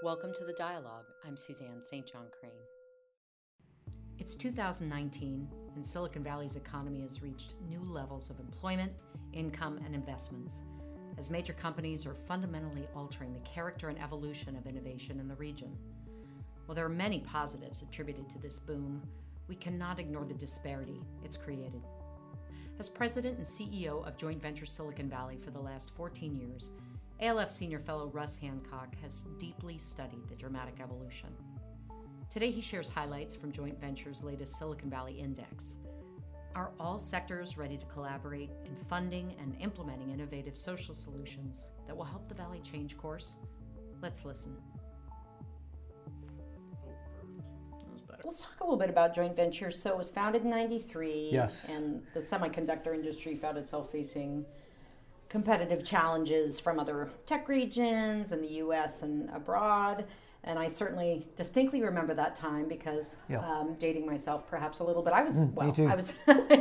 Welcome to the dialogue. I'm Suzanne St. John Crane. It's 2019, and Silicon Valley's economy has reached new levels of employment, income, and investments as major companies are fundamentally altering the character and evolution of innovation in the region. While there are many positives attributed to this boom, we cannot ignore the disparity it's created. As president and CEO of Joint Venture Silicon Valley for the last 14 years, ALF Senior Fellow Russ Hancock has deeply studied the dramatic evolution. Today, he shares highlights from Joint Venture's latest Silicon Valley Index. Are all sectors ready to collaborate in funding and implementing innovative social solutions that will help the Valley change course? Let's listen. Let's talk a little bit about joint ventures. So it was founded in 93. Yes. And the semiconductor industry found itself facing competitive challenges from other tech regions in the US and abroad. And I certainly distinctly remember that time because Yeah. um, dating myself perhaps a little bit. I was, Mm, me well, too. I was,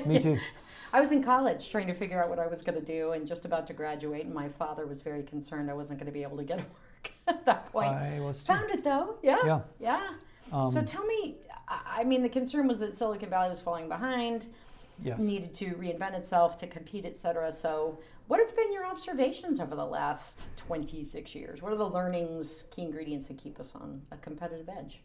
Me too. I was in college trying to figure out what I was going to do and just about to graduate. And my father was very concerned I wasn't going to be able to get work at that point. I was too. Found it though. Yeah. Yeah. Yeah. Um, so tell me, I I mean, the concern was that Silicon Valley was falling behind, Yes. needed to reinvent itself to compete, et cetera. So, what have been your observations over the last 26 years? What are the learnings, key ingredients that keep us on a competitive edge?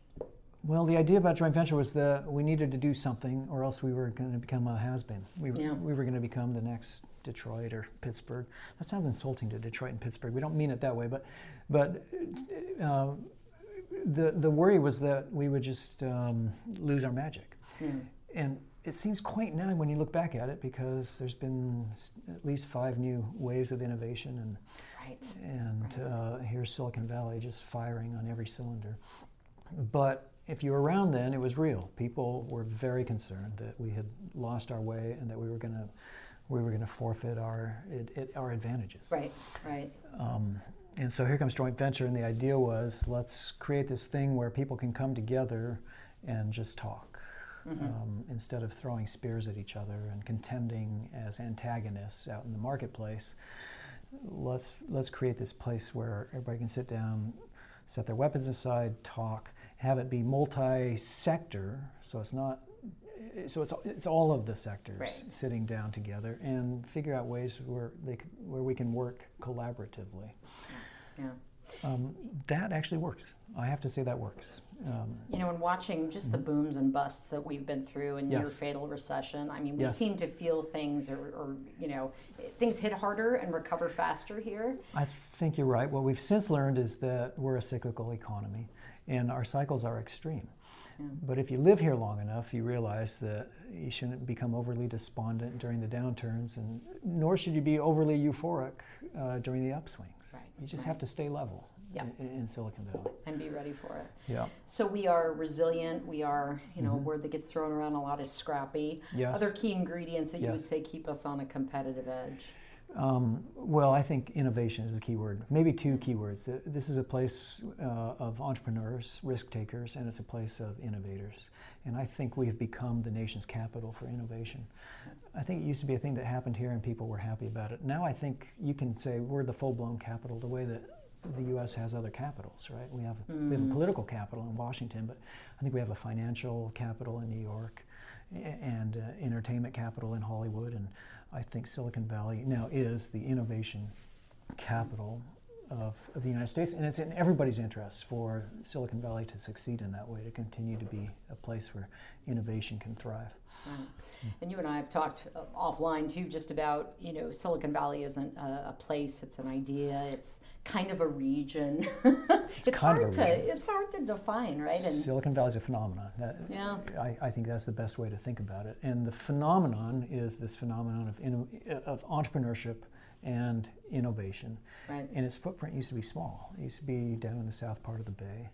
Well, the idea about joint venture was that we needed to do something, or else we were going to become a has-been. We were, Yeah. we were going to become the next Detroit or Pittsburgh. That sounds insulting to Detroit and Pittsburgh. We don't mean it that way, but but uh, the the worry was that we would just um, lose our magic. And it seems quaint now when you look back at it because there's been at least five new waves of innovation and Right. and uh, here's Silicon Valley just firing on every cylinder. But if you were around then, it was real. People were very concerned that we had lost our way and that we were going to we were going to forfeit our it, it, our advantages. Right. Right. Um, and so here comes joint venture, and the idea was let's create this thing where people can come together and just talk. Um, instead of throwing spears at each other and contending as antagonists out in the marketplace, let's let's create this place where everybody can sit down, set their weapons aside, talk, have it be multi-sector, so it's not so it's it's all of the sectors Right. sitting down together and figure out ways where they where we can work collaboratively. Yeah. Um, that actually works. I have to say that works. Um, You know, in watching just the booms and busts that we've been through and near Mm-hmm. Yes. fatal recession, I mean, we Yes. seem to feel things or, or, you know, things hit harder and recover faster here. I think you're right. What we've since learned is that we're a cyclical economy and our cycles are extreme. But if you live here long enough, you realize that you shouldn't become overly despondent during the downturns, and nor should you be overly euphoric uh, during the upswings. Right, You just right. have to stay level Yeah. in, in Silicon Valley. And be ready for it. Yeah. So we are resilient. We are, you know, a word that gets thrown around a lot is scrappy. Mm-hmm. Yes. Other key ingredients that you would say keep us on a competitive edge. Um, well, I think innovation is a key word. Maybe two key words. Uh, This is a place uh, of entrepreneurs, risk takers, and it's a place of innovators. And I think we've become the nation's capital for innovation. I think it used to be a thing that happened here and people were happy about it. Now I think you can say we're the full blown capital the way that the U.S. has other capitals, right? We have, we have a political capital in Washington, but I think we have a financial capital in New York and uh, entertainment capital in Hollywood. And I think Silicon Valley now is the innovation capital of, of the United States. And it's in everybody's interest for Silicon Valley to succeed in that way, to continue to be a place where innovation can thrive. Right. And you and I have talked uh, offline too, just about you know Silicon Valley isn't a, a place; it's an idea. It's kind of a region. it's kind of hard a to region. it's hard to define, right? And Silicon Valley is a phenomenon. That, Yeah. I, I think that's the best way to think about it. And the phenomenon is this phenomenon of, of entrepreneurship and innovation. right. And its footprint used to be small. It used to be down in the south part of the bay.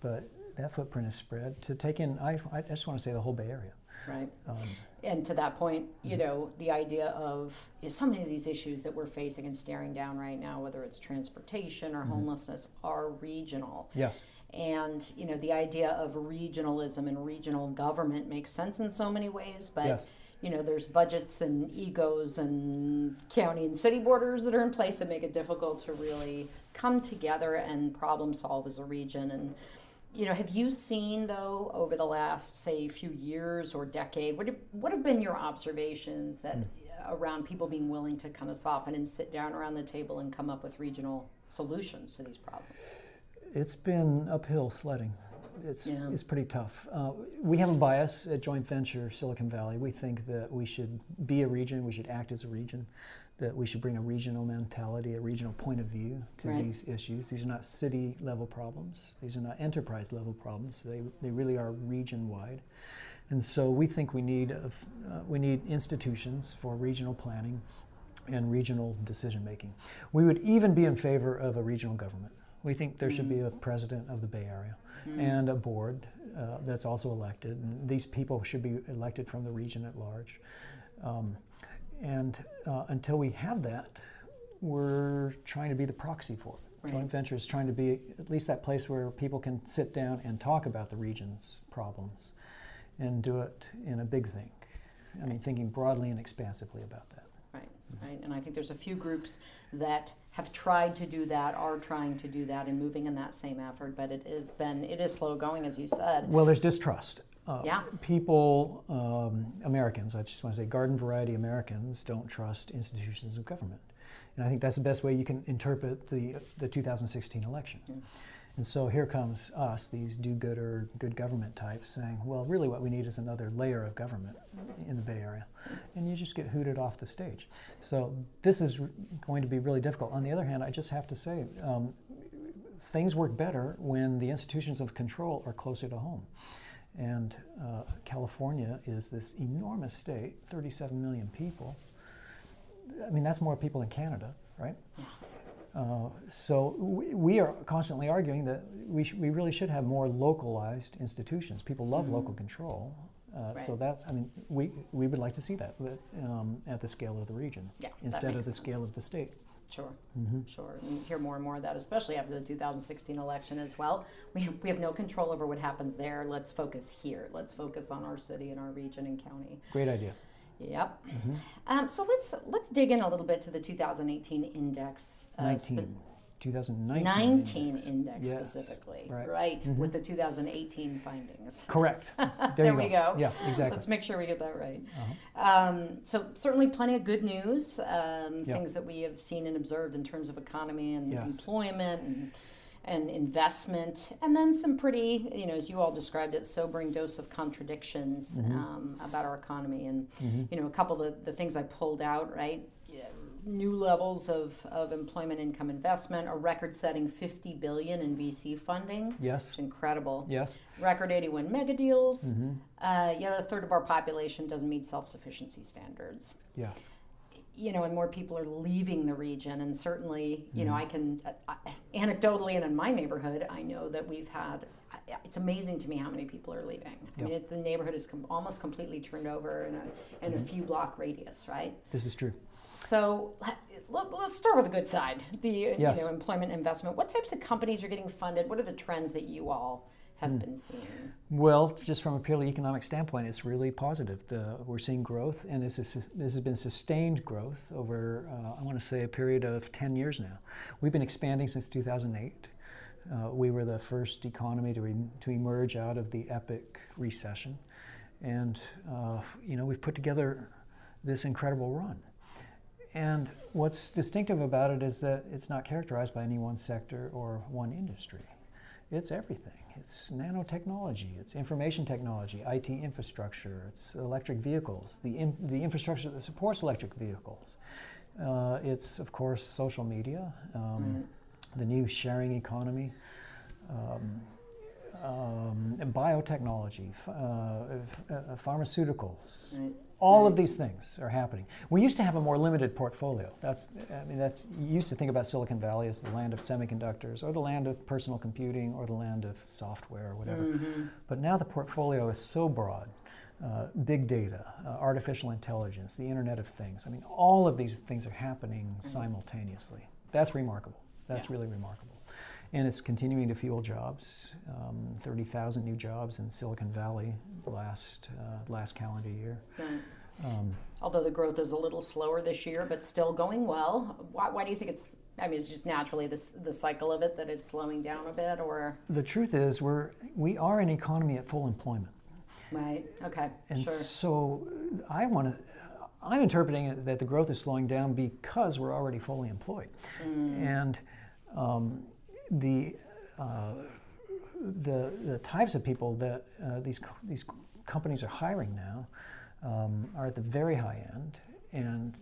But that footprint has spread to take in, I, I just want to say the whole Bay Area. Right. Um, And to that point, you Mm-hmm. know, the idea of you know, so many of these issues that we're facing and staring down right now, whether it's transportation Mm-hmm. or homelessness, are regional. yes. And you know, the idea of regionalism and regional government makes sense in so many ways, but Yes. You know, there's budgets and egos and county and city borders that are in place that make it difficult to really come together and problem solve as a region. And you know, have you seen though over the last say few years or decade? What have, what have been your observations that mm. around people being willing to kind of soften and sit down around the table and come up with regional solutions to these problems? It's been uphill sledding. It's, yeah. it's pretty tough. Uh, we have a bias at Joint Venture Silicon Valley. We think that we should be a region, we should act as a region that we should bring a regional mentality, a regional point of view to right. these issues. These are not city level problems, these are not enterprise level problems. They, they really are region wide. And so we think we need, uh, we need institutions for regional planning and regional decision making. We would even be in favor of a regional government. We think there should be a mm. president of the Bay Area mm and a board uh, that's also elected. And these people should be elected from the region at large. Um, and uh, until we have that, we're trying to be the proxy for it. Right. Joint venture is trying to be at least that place where people can sit down and talk about the region's problems and do it in a big think. I mean, thinking broadly and expansively about that. Right, right. And I think there's a few groups that have tried to do that, are trying to do that, and moving in that same effort. But it has been, it is slow going, as you said. Well, there's distrust. Uh, yeah. People, um, Americans, I just want to say garden variety Americans don't trust institutions of government. And I think that's the best way you can interpret the, the 2016 election. Yeah. And so here comes us, these do gooder, good government types, saying, well, really what we need is another layer of government in the Bay Area. And you just get hooted off the stage. So this is going to be really difficult. On the other hand, I just have to say, um, things work better when the institutions of control are closer to home. And uh, California is this enormous state, 37 million people. I mean, that's more people than Canada, right? Uh, so we, we, are constantly arguing that we, sh- we really should have more localized institutions. People love mm-hmm. local control. Uh, right. So that's, I mean, we, we would like to see that um, at the scale of the region yeah, instead of the sense. scale of the state. Sure, mm-hmm. sure. And you hear more and more of that, especially after the 2016 election as well. We have, we have no control over what happens there. Let's focus here. Let's focus on our city and our region and county. Great idea. Yep. Mm-hmm. Um, so let's let's dig in a little bit to the 2018 index. Uh, 19. Spe- 2019 19 index, index yes. specifically, right? right mm-hmm. With the 2018 findings. Correct. There, there we go. Yeah, exactly. Let's make sure we get that right. Uh-huh. Um, so certainly plenty of good news, um, yep. things that we have seen and observed in terms of economy and yes. employment and and investment, and then some pretty, you know, as you all described it, sobering dose of contradictions mm-hmm. um, about our economy. And, mm-hmm. you know, a couple of the, the things I pulled out, right? new levels of, of employment income investment, a record setting 50 billion in VC funding. Yes. It's incredible. Yes. Record 81 mega deals. Mm-hmm. Uh, yet a third of our population doesn't meet self sufficiency standards. Yeah. You know, and more people are leaving the region. And certainly, you mm-hmm. know, I can, uh, anecdotally and in my neighborhood, I know that we've had it's amazing to me how many people are leaving. I mean, the neighborhood is com- almost completely turned over in a in mm-hmm. a few block radius, right? This is true. So let, us start with the good side, the yes. you know employment investment. What types of companies are getting funded? What are the trends that you all have mm. been seeing? Well, just from a purely economic standpoint, it's really positive. The, we're seeing growth, and this, is, this has been sustained growth over, uh, I want to say, a period of 10 years now. We've been expanding since 2008. Uh, we were the first economy to, re- to emerge out of the epic recession. And, uh, you know, we've put together this incredible run. And what's distinctive about it is that it's not characterized by any one sector or one industry. It's everything. It's nanotechnology, it's information technology, IT infrastructure, it's electric vehicles, the, in, the infrastructure that supports electric vehicles. Uh, it's, of course, social media, um, the new sharing economy, um, um, biotechnology, uh, uh, pharmaceuticals. Right all of these things are happening. We used to have a more limited portfolio. That's, I mean, that's, you used to think about Silicon Valley as the land of semiconductors or the land of personal computing or the land of software or whatever. Mm-hmm. But now the portfolio is so broad. Uh, big data, uh, artificial intelligence, the Internet of Things. I mean, all of these things are happening mm-hmm. simultaneously. That's remarkable. That's yeah. really remarkable and it's continuing to fuel jobs. Um, 30,000 new jobs in Silicon Valley last uh, last calendar year. Um, Although the growth is a little slower this year, but still going well. Why, why do you think it's I mean, it's just naturally this the cycle of it that it's slowing down a bit, or The truth is, we're we are an economy at full employment, right? Okay, and sure. so I want to. I'm interpreting it that the growth is slowing down because we're already fully employed, Mm. and um, the uh, the the types of people that uh, these co- these companies are hiring now um, are at the very high end, and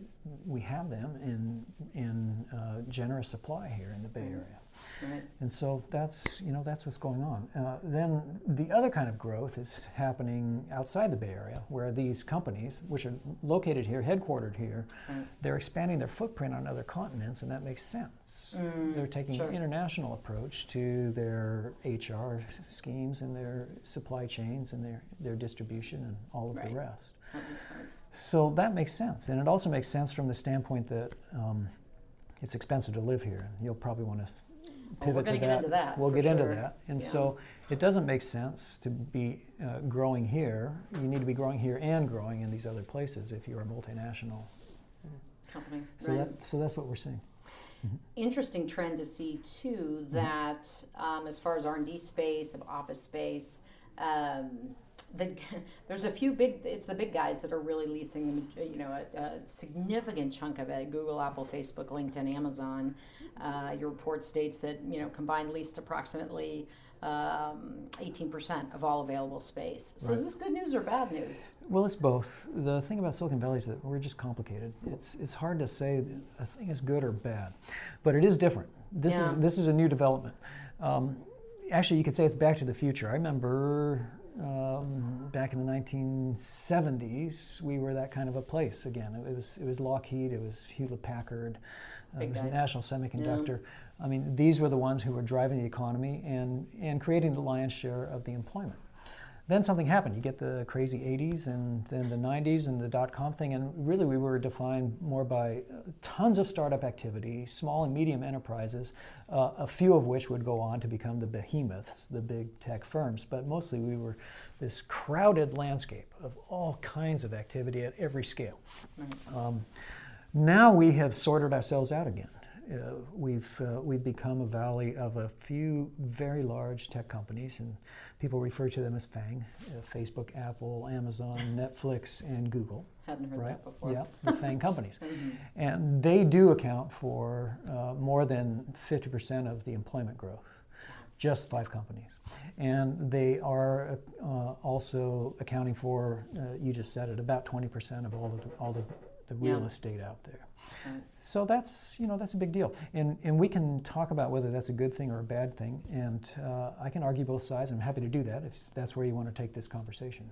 we have them in in uh, generous supply here in the Bay Area. Right. And so that's you know that's what's going on. Uh, then the other kind of growth is happening outside the Bay Area, where these companies, which are located here, headquartered here, Right. they're expanding their footprint on other continents, and that makes sense. Mm, they're taking sure. an international approach to their HR schemes and their supply chains and their their distribution and all of Right. the rest. That makes sense. So that makes sense, and it also makes sense from the standpoint that um, it's expensive to live here. You'll probably want to pivot gonna to get into that, We'll get into that, and Yeah. so it doesn't make sense to be uh, growing here. You need to be growing here and growing in these other places if you're a multinational. Company. So right. that so that's what we're seeing. interesting trend to see too Mm-hmm. that um, as far as r&d space of office space um, the, there's a few big it's the big guys that are really leasing you know a, a significant chunk of it google apple facebook linkedin amazon uh, your report states that you know combined leased approximately um, 18% of all available space so is this good news or bad news Well, it's both. The thing about Silicon Valley is that we're just complicated. It's it's hard to say a thing is good or bad, but it is different. This Yeah. is this is a new development. Um, actually, you could say it's back to the future. I remember um, back in the 1970s, we were that kind of a place again. It, was it was Lockheed, it was Hewlett Packard, uh, it was guys. National Semiconductor. I mean, these were the ones who were driving the economy and and creating the lion's share of the employment then something happened. You get the crazy 80s and then the 90s and the dot com thing, and really we were defined more by uh, tons of startup activity, small and medium enterprises, uh, a few of which would go on to become the behemoths, the big tech firms. But mostly we were this crowded landscape of all kinds of activity at every scale. Um, now we have sorted ourselves out again. Uh, we've uh, we've become a valley of a few very large tech companies, and people refer to them as FANG: uh, Facebook, Apple, Amazon, Netflix, and Google. hadn't heard Right? that before Yeah, the FANG companies, Mhm. and they do account for uh, more than 50% of the employment growth. Just five companies, and they are uh, also accounting for. Uh, you just said it. About 20% of all the all the, the real Yeah. estate out there. Right. So that's you know that's a big deal, and and we can talk about whether that's a good thing or a bad thing, and uh, I can argue both sides. I'm happy to do that if that's where you want to take this conversation.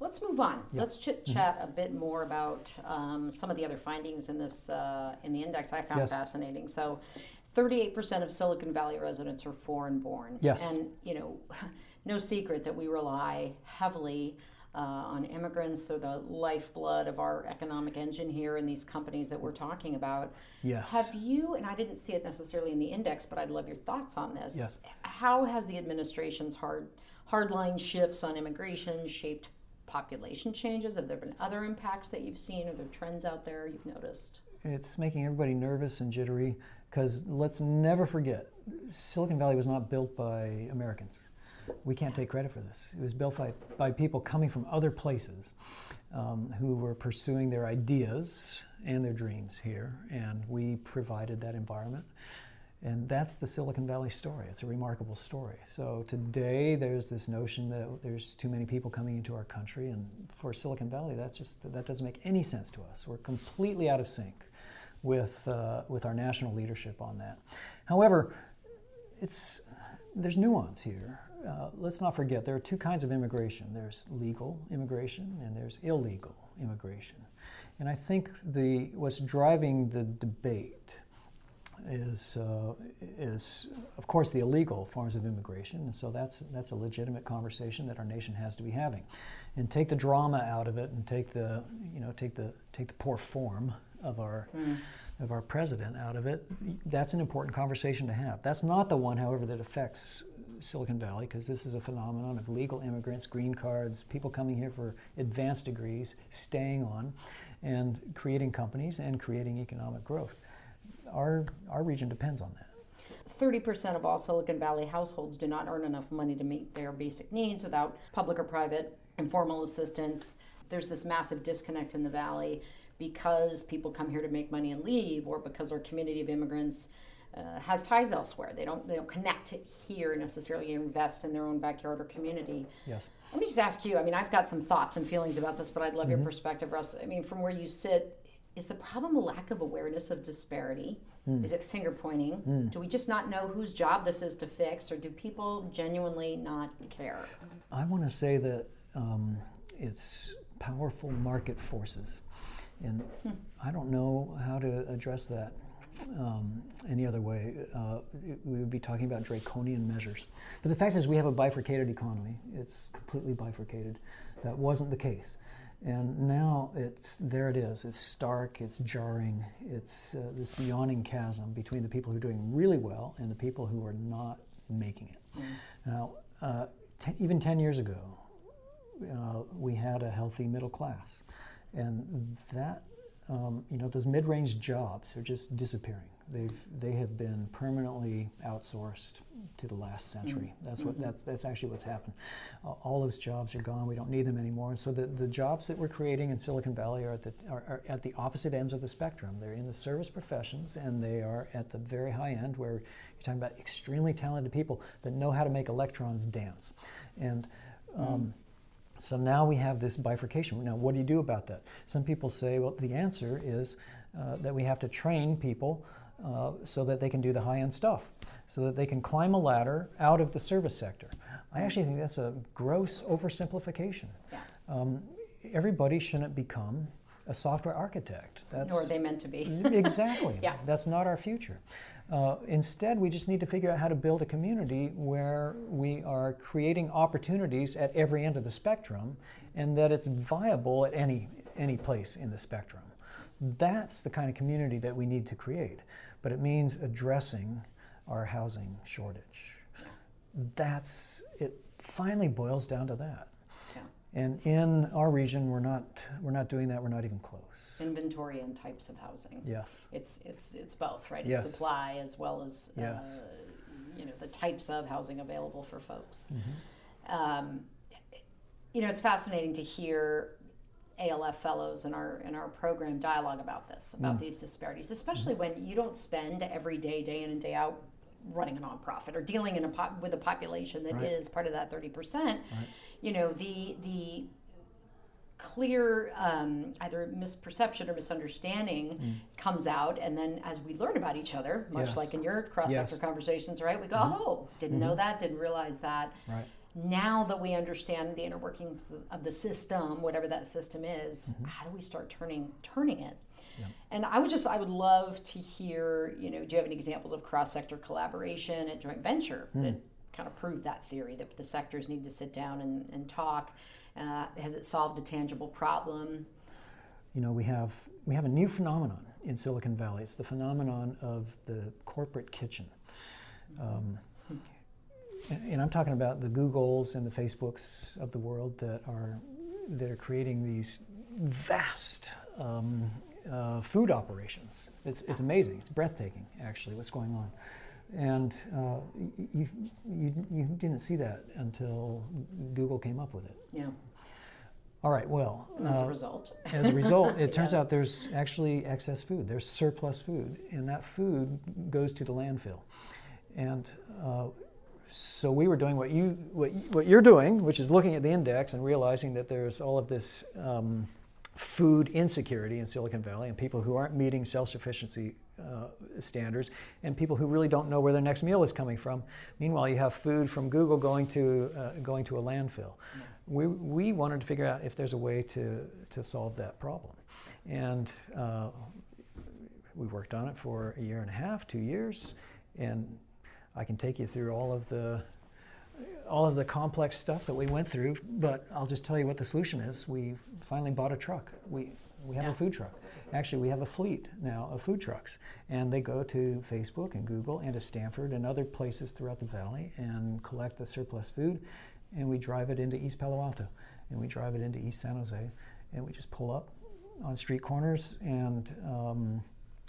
Let's move on. Yeah. Mm-hmm. Let's chit chat a bit more about um, some of the other findings in this uh, in the index. I found Yes. fascinating. So, 38% of Silicon Valley residents are foreign born. Yes. And you know, no secret that we rely heavily. Uh, on immigrants, they're the lifeblood of our economic engine here in these companies that we're talking about. Yes. Have you, and I didn't see it necessarily in the index, but I'd love your thoughts on this. Yes. How has the administration's hard hardline shifts on immigration shaped population changes? Have there been other impacts that you've seen? Are there trends out there you've noticed? It's making everybody nervous and jittery because let's never forget, Silicon Valley was not built by Americans. We can't take credit for this. It was built by, by people coming from other places um, who were pursuing their ideas and their dreams here, and we provided that environment. And that's the Silicon Valley story. It's a remarkable story. So today there's this notion that there's too many people coming into our country, and for Silicon Valley, that's just that doesn't make any sense to us. We're completely out of sync with uh, with our national leadership on that. However, it's there's nuance here. Uh, let's not forget there are two kinds of immigration. There's legal immigration and there's illegal immigration. And I think the what's driving the debate is uh, is of course the illegal forms of immigration, and so that's that's a legitimate conversation that our nation has to be having, and take the drama out of it, and take the you know take the take the poor form of our of our president out of it. That's an important conversation to have. That's not the one, however, that affects Silicon Valley because this is a phenomenon of legal immigrants, green cards, people coming here for advanced degrees, staying on, and creating companies and creating economic growth. our, our region depends on that. 30% of all Silicon Valley households do not earn enough money to meet their basic needs without public or private informal assistance. There's this massive disconnect in the valley because people come here to make money and leave, or because our community of immigrants uh, has ties elsewhere. They don't they don't connect here necessarily invest in their own backyard or community. Yes. Let me just ask you. I mean, I've got some thoughts and feelings about this, but I'd love mm-hmm. your perspective, Russ. I mean, from where you sit, is the problem a lack of awareness of disparity? Mm. Is it finger pointing? Mm. Do we just not know whose job this is to fix, or do people genuinely not care? I want to say that um, it's powerful market forces, and hmm. I don't know how to address that um, any other way. Uh, we would be talking about draconian measures. But the fact is, we have a bifurcated economy. It's completely bifurcated. That wasn't the case. And now it's there it is. It's stark, it's jarring, it's uh, this yawning chasm between the people who are doing really well and the people who are not making it. Mm. Now, uh, even 10 years ago, uh, we had a healthy middle class. And that, um, you know, those mid range jobs are just disappearing. They've, they have been permanently outsourced to the last century. Mm-hmm. That's what mm-hmm. that's that's actually what's happened. Uh, all those jobs are gone. We don't need them anymore. And so the, the jobs that we're creating in Silicon Valley are at the are, are, at the opposite ends of the spectrum. They're in the service professions and they are at the very high end where you're talking about extremely talented people that know how to make electrons dance. And um, mm. So now we have this bifurcation. Now, what do you do about that? Some people say, well, the answer is uh, that we have to train people uh, so that they can do the high end stuff, so that they can climb a ladder out of the service sector. I actually think that's a gross oversimplification. Um, everybody shouldn't become a software architect. That's, Nor are they meant to be. exactly. yeah. That's not our future. Uh, instead, we just need to figure out how to build a community where we are creating opportunities at every end of the spectrum and that it's viable at any, any place in the spectrum. That's the kind of community that we need to create but it means addressing our housing shortage. That's it. Finally, boils down to that. And in our region, we're not we're not doing that. We're not even close. Inventory and types of housing. Yes. It's it's it's both, right? It's yes. supply as well as uh, yes. uh, you know the types of housing available for folks. Mm-hmm. Um, you know, it's fascinating to hear ALF fellows in our in our program dialogue about this, about mm. these disparities, especially mm-hmm. when you don't spend every day, day in and day out, running a nonprofit or dealing in a po- with a population that right. is part of that thirty percent. Right. You know the the clear um, either misperception or misunderstanding mm. comes out and then as we learn about each other much yes. like in your cross-sector yes. conversations right we go mm-hmm. oh didn't mm-hmm. know that didn't realize that right now that we understand the inner workings of the system, whatever that system is, mm-hmm. how do we start turning turning it? Yeah. And I would just I would love to hear, you know, do you have any examples of cross sector collaboration and joint venture mm. that kind of prove that theory that the sectors need to sit down and, and talk? Uh, has it solved a tangible problem? You know, we have we have a new phenomenon in Silicon Valley. It's the phenomenon of the corporate kitchen. Um, and I'm talking about the Googles and the Facebooks of the world that are that are creating these vast um, uh, food operations. It's, it's amazing. It's breathtaking, actually, what's going on. And uh, you, you, you didn't see that until Google came up with it. Yeah. All right, well. And as uh, a result. as a result, it turns yeah. out there's actually excess food. There's surplus food, and that food goes to the landfill. And uh, so we were doing what you what, what you're doing, which is looking at the index and realizing that there's all of this um, food insecurity in Silicon Valley and people who aren't meeting self-sufficiency uh, standards and people who really don't know where their next meal is coming from. Meanwhile, you have food from Google going to uh, going to a landfill. Yeah. We, we wanted to figure out if there's a way to, to solve that problem. And uh, we worked on it for a year and a half, two years, and I can take you through all of the all of the complex stuff that we went through, but I'll just tell you what the solution is. We finally bought a truck. We we have yeah. a food truck. Actually, we have a fleet now of food trucks, and they go to Facebook and Google and to Stanford and other places throughout the valley and collect the surplus food, and we drive it into East Palo Alto, and we drive it into East San Jose, and we just pull up on street corners and um,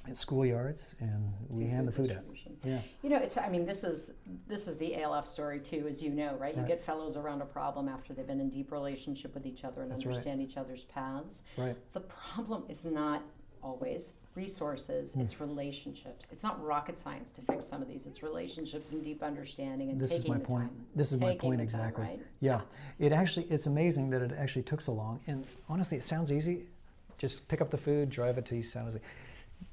at schoolyards, and we hand the food out. Yeah. You know, it's. I mean, this is this is the ALF story too, as you know, right? You get fellows around a problem after they've been in deep relationship with each other and That's understand right. each other's paths. Right. The problem is not always resources; mm. it's relationships. It's not rocket science to fix some of these. It's relationships and deep understanding and this taking is my point. Time. This is taking my point exactly. Time, right? yeah. yeah, it actually it's amazing that it actually took so long. And honestly, it sounds easy. Just pick up the food, drive it to East San Jose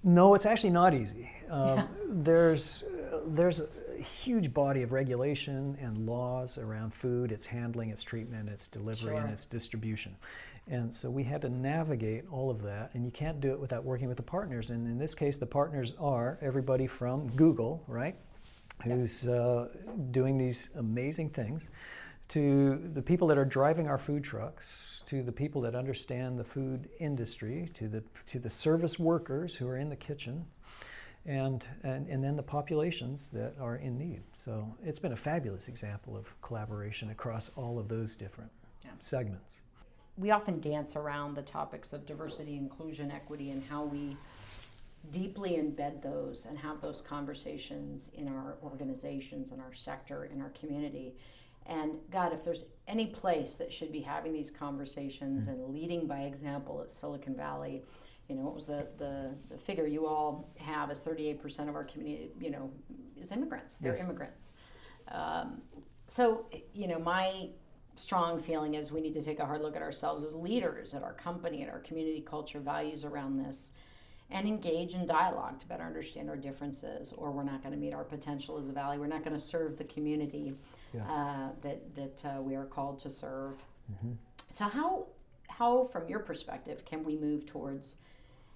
no, it's actually not easy. Um, yeah. There's there's a huge body of regulation and laws around food, its handling, its treatment, its delivery, sure. and its distribution. And so we had to navigate all of that, and you can't do it without working with the partners. And in this case, the partners are everybody from Google, right, who's uh, doing these amazing things to the people that are driving our food trucks, to the people that understand the food industry, to the, to the service workers who are in the kitchen, and, and, and then the populations that are in need. So it's been a fabulous example of collaboration across all of those different yeah. segments. We often dance around the topics of diversity, inclusion, equity, and how we deeply embed those and have those conversations in our organizations, in our sector, in our community. And God, if there's any place that should be having these conversations mm-hmm. and leading by example at Silicon Valley, you know, what was the, the, the figure you all have is 38% of our community, you know, is immigrants. They're yes. immigrants. Um, so, you know, my strong feeling is we need to take a hard look at ourselves as leaders, at our company, at our community culture values around this, and engage in dialogue to better understand our differences, or we're not going to meet our potential as a valley. We're not going to serve the community yes. uh, that that uh, we are called to serve. Mm-hmm. So how how from your perspective can we move towards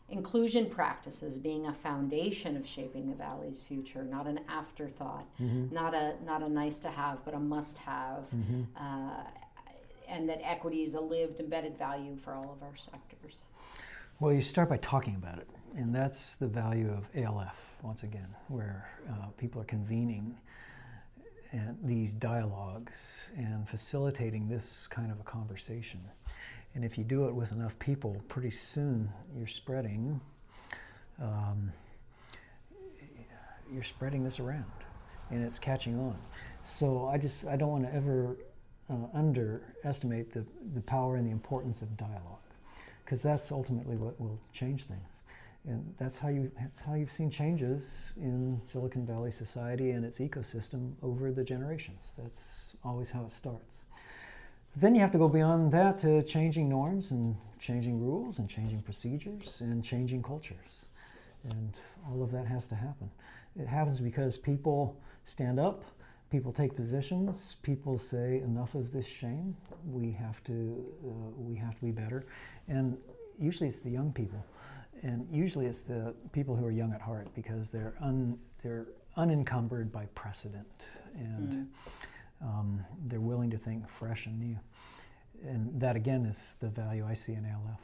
inclusion practices being a foundation of shaping the valley's future, not an afterthought, mm-hmm. not a not a nice to have, but a must have, mm-hmm. uh, and that equity is a lived embedded value for all of our sectors. Well, you start by talking about it, and that's the value of ALF once again, where uh, people are convening and these dialogues and facilitating this kind of a conversation. And if you do it with enough people, pretty soon you're spreading. Um, you're spreading this around, and it's catching on. So I just I don't want to ever uh, underestimate the the power and the importance of dialogue, because that's ultimately what will change things and that's how you that's how you've seen changes in Silicon Valley society and its ecosystem over the generations. That's always how it starts. then you have to go beyond that to changing norms and changing rules and changing procedures and changing cultures. And all of that has to happen. It happens because people stand up, people take positions, people say enough of this shame. We have to uh, we have to be better. And usually it's the young people and usually it's the people who are young at heart because they're un, they're unencumbered by precedent and mm. um, they're willing to think fresh and new. And that again is the value I see in ALF.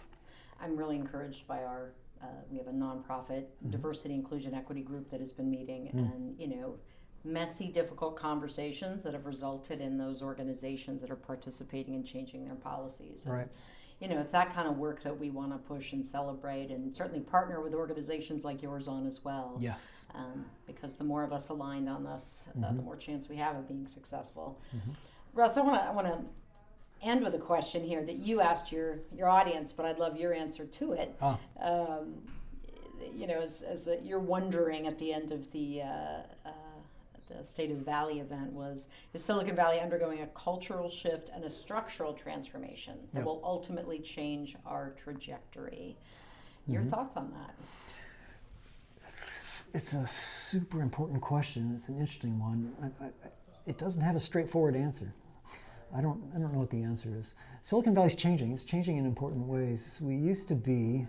I'm really encouraged by our. Uh, we have a nonprofit mm-hmm. diversity, inclusion, equity group that has been meeting, mm. and you know, messy, difficult conversations that have resulted in those organizations that are participating in changing their policies. And, right you know, it's that kind of work that we want to push and celebrate, and certainly partner with organizations like yours on as well. Yes. Um, because the more of us aligned on this, mm-hmm. uh, the mm-hmm. more chance we have of being successful. Mm-hmm. Russ, I want to I want to end with a question here that you asked your your audience, but I'd love your answer to it. Ah. Um, you know, as, as a, you're wondering at the end of the uh, uh, the State of the Valley event was is Silicon Valley undergoing a cultural shift and a structural transformation that will ultimately change our trajectory. Your mm-hmm. thoughts on that? It's a super important question. It's an interesting one. I, I, it doesn't have a straightforward answer. I don't, I don't know what the answer is. Silicon Valley's changing. It's changing in important ways. We used to be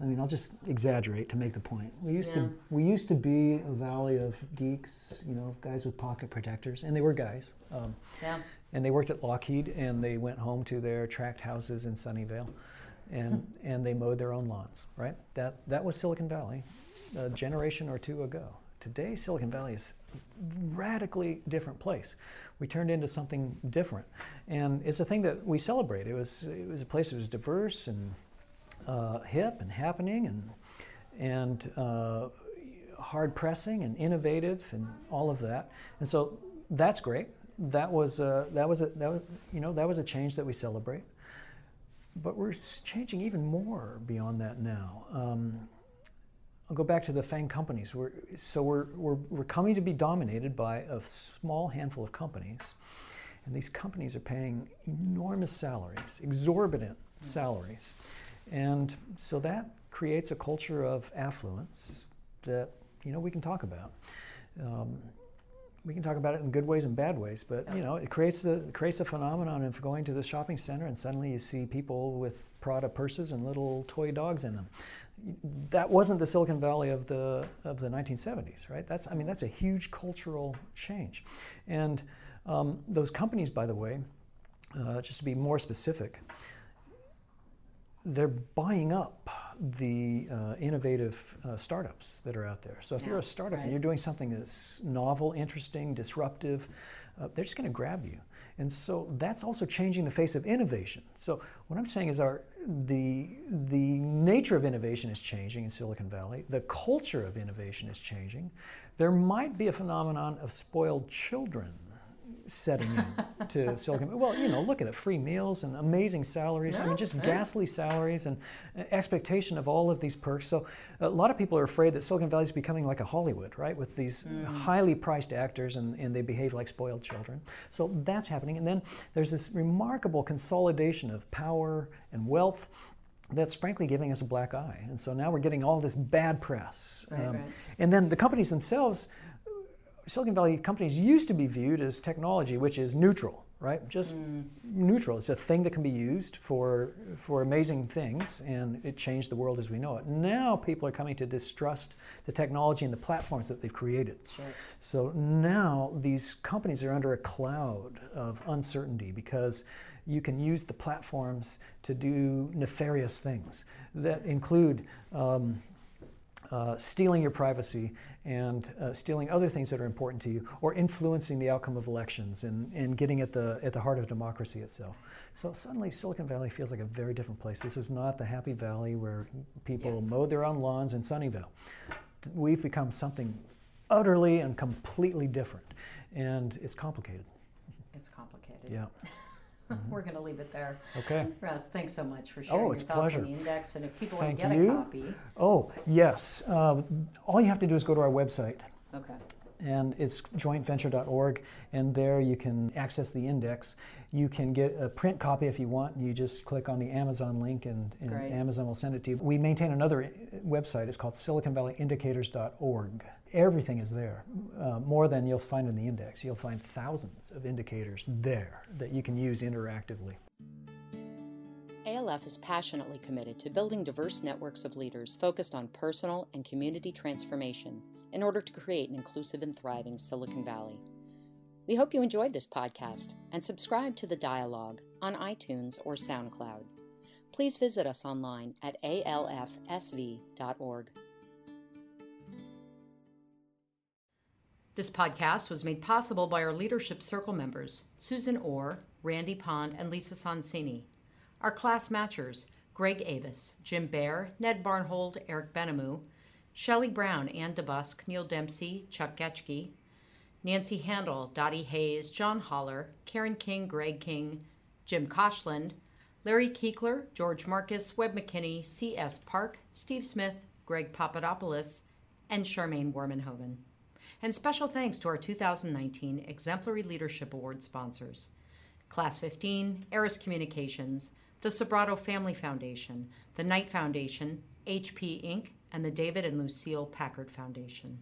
I mean, I'll just exaggerate to make the point. We used yeah. to we used to be a valley of geeks, you know, guys with pocket protectors, and they were guys. Um, yeah. And they worked at Lockheed, and they went home to their tract houses in Sunnyvale, and and they mowed their own lawns. Right. That that was Silicon Valley, a generation or two ago. Today, Silicon Valley is a radically different place. We turned into something different, and it's a thing that we celebrate. It was it was a place that was diverse and uh, hip and happening and and uh, hard pressing and innovative and all of that. And so that's great. That was a, that was a, that was, you know that was a change that we celebrate. But we're changing even more beyond that now. Um, I'll go back to the FANG companies. We're, so we're, we're, we're coming to be dominated by a small handful of companies. And these companies are paying enormous salaries, exorbitant salaries. And so that creates a culture of affluence that you know we can talk about. Um, we can talk about it in good ways and bad ways, but you know it creates a it creates a phenomenon of going to the shopping center and suddenly you see people with Prada purses and little toy dogs in them. That wasn't the Silicon Valley of the of the 1970s, right? That's I mean that's a huge cultural change, and um, those companies, by the way, uh, just to be more specific, they're buying up the uh, innovative uh, startups that are out there. So if yeah, you're a startup right. and you're doing something that's novel, interesting, disruptive, uh, they're just going to grab you. And so that's also changing the face of innovation. So what I'm saying is our the the nature of innovation is changing in Silicon Valley. The culture of innovation is changing. There might be a phenomenon of spoiled children setting in to Silicon Valley. Well, you know, look at it, free meals and amazing salaries. I mean, just ghastly salaries and expectation of all of these perks. So a lot of people are afraid that Silicon Valley is becoming like a Hollywood, right, with these mm. highly priced actors and, and they behave like spoiled children. So that's happening. And then there's this remarkable consolidation of power and wealth that's frankly giving us a black eye. And so now we're getting all this bad press. Right, um, right. And then the companies themselves Silicon Valley companies used to be viewed as technology, which is neutral, right? Just mm. neutral. It's a thing that can be used for for amazing things, and it changed the world as we know it. Now people are coming to distrust the technology and the platforms that they've created. Sure. So now these companies are under a cloud of uncertainty because you can use the platforms to do nefarious things that include. Um, uh, stealing your privacy and uh, stealing other things that are important to you, or influencing the outcome of elections and, and getting at the, at the heart of democracy itself. So suddenly, Silicon Valley feels like a very different place. This is not the happy valley where people yeah. mowed their own lawns in Sunnyvale. We've become something utterly and completely different, and it's complicated. It's complicated. Yeah. Mm-hmm. We're going to leave it there. Okay. Russ, thanks so much for sharing oh, your thoughts pleasure. on the index. And if people Thank want to get you. a copy. Oh, yes. Um, all you have to do is go to our website. Okay. And it's jointventure.org, and there you can access the index. You can get a print copy if you want. You just click on the Amazon link, and, and Amazon will send it to you. We maintain another website. It's called SiliconValleyIndicators.org everything is there, uh, more than you'll find in the index. You'll find thousands of indicators there that you can use interactively. ALF is passionately committed to building diverse networks of leaders focused on personal and community transformation in order to create an inclusive and thriving Silicon Valley. We hope you enjoyed this podcast and subscribe to the dialogue on iTunes or SoundCloud. Please visit us online at alfsv.org. This podcast was made possible by our Leadership Circle members, Susan Orr, Randy Pond, and Lisa Sonsini. Our class matchers, Greg Avis, Jim Bear, Ned Barnholt, Eric Benhamou, Shelley Brown, Ann DeBusk, Neil Dempsey, Chuck Geschke, Nancy Handel, Dottie Hayes, John Holler, Karen King, Greg King, Jim Koshland, Larry Kiekler, George Marcus, Webb McKinney, C.S. Park, Steve Smith, Greg Papadopoulos, and Charmaine Warmenhoven. And special thanks to our 2019 Exemplary Leadership Award sponsors Class 15, Eris Communications, the Sobrato Family Foundation, the Knight Foundation, HP Inc., and the David and Lucille Packard Foundation.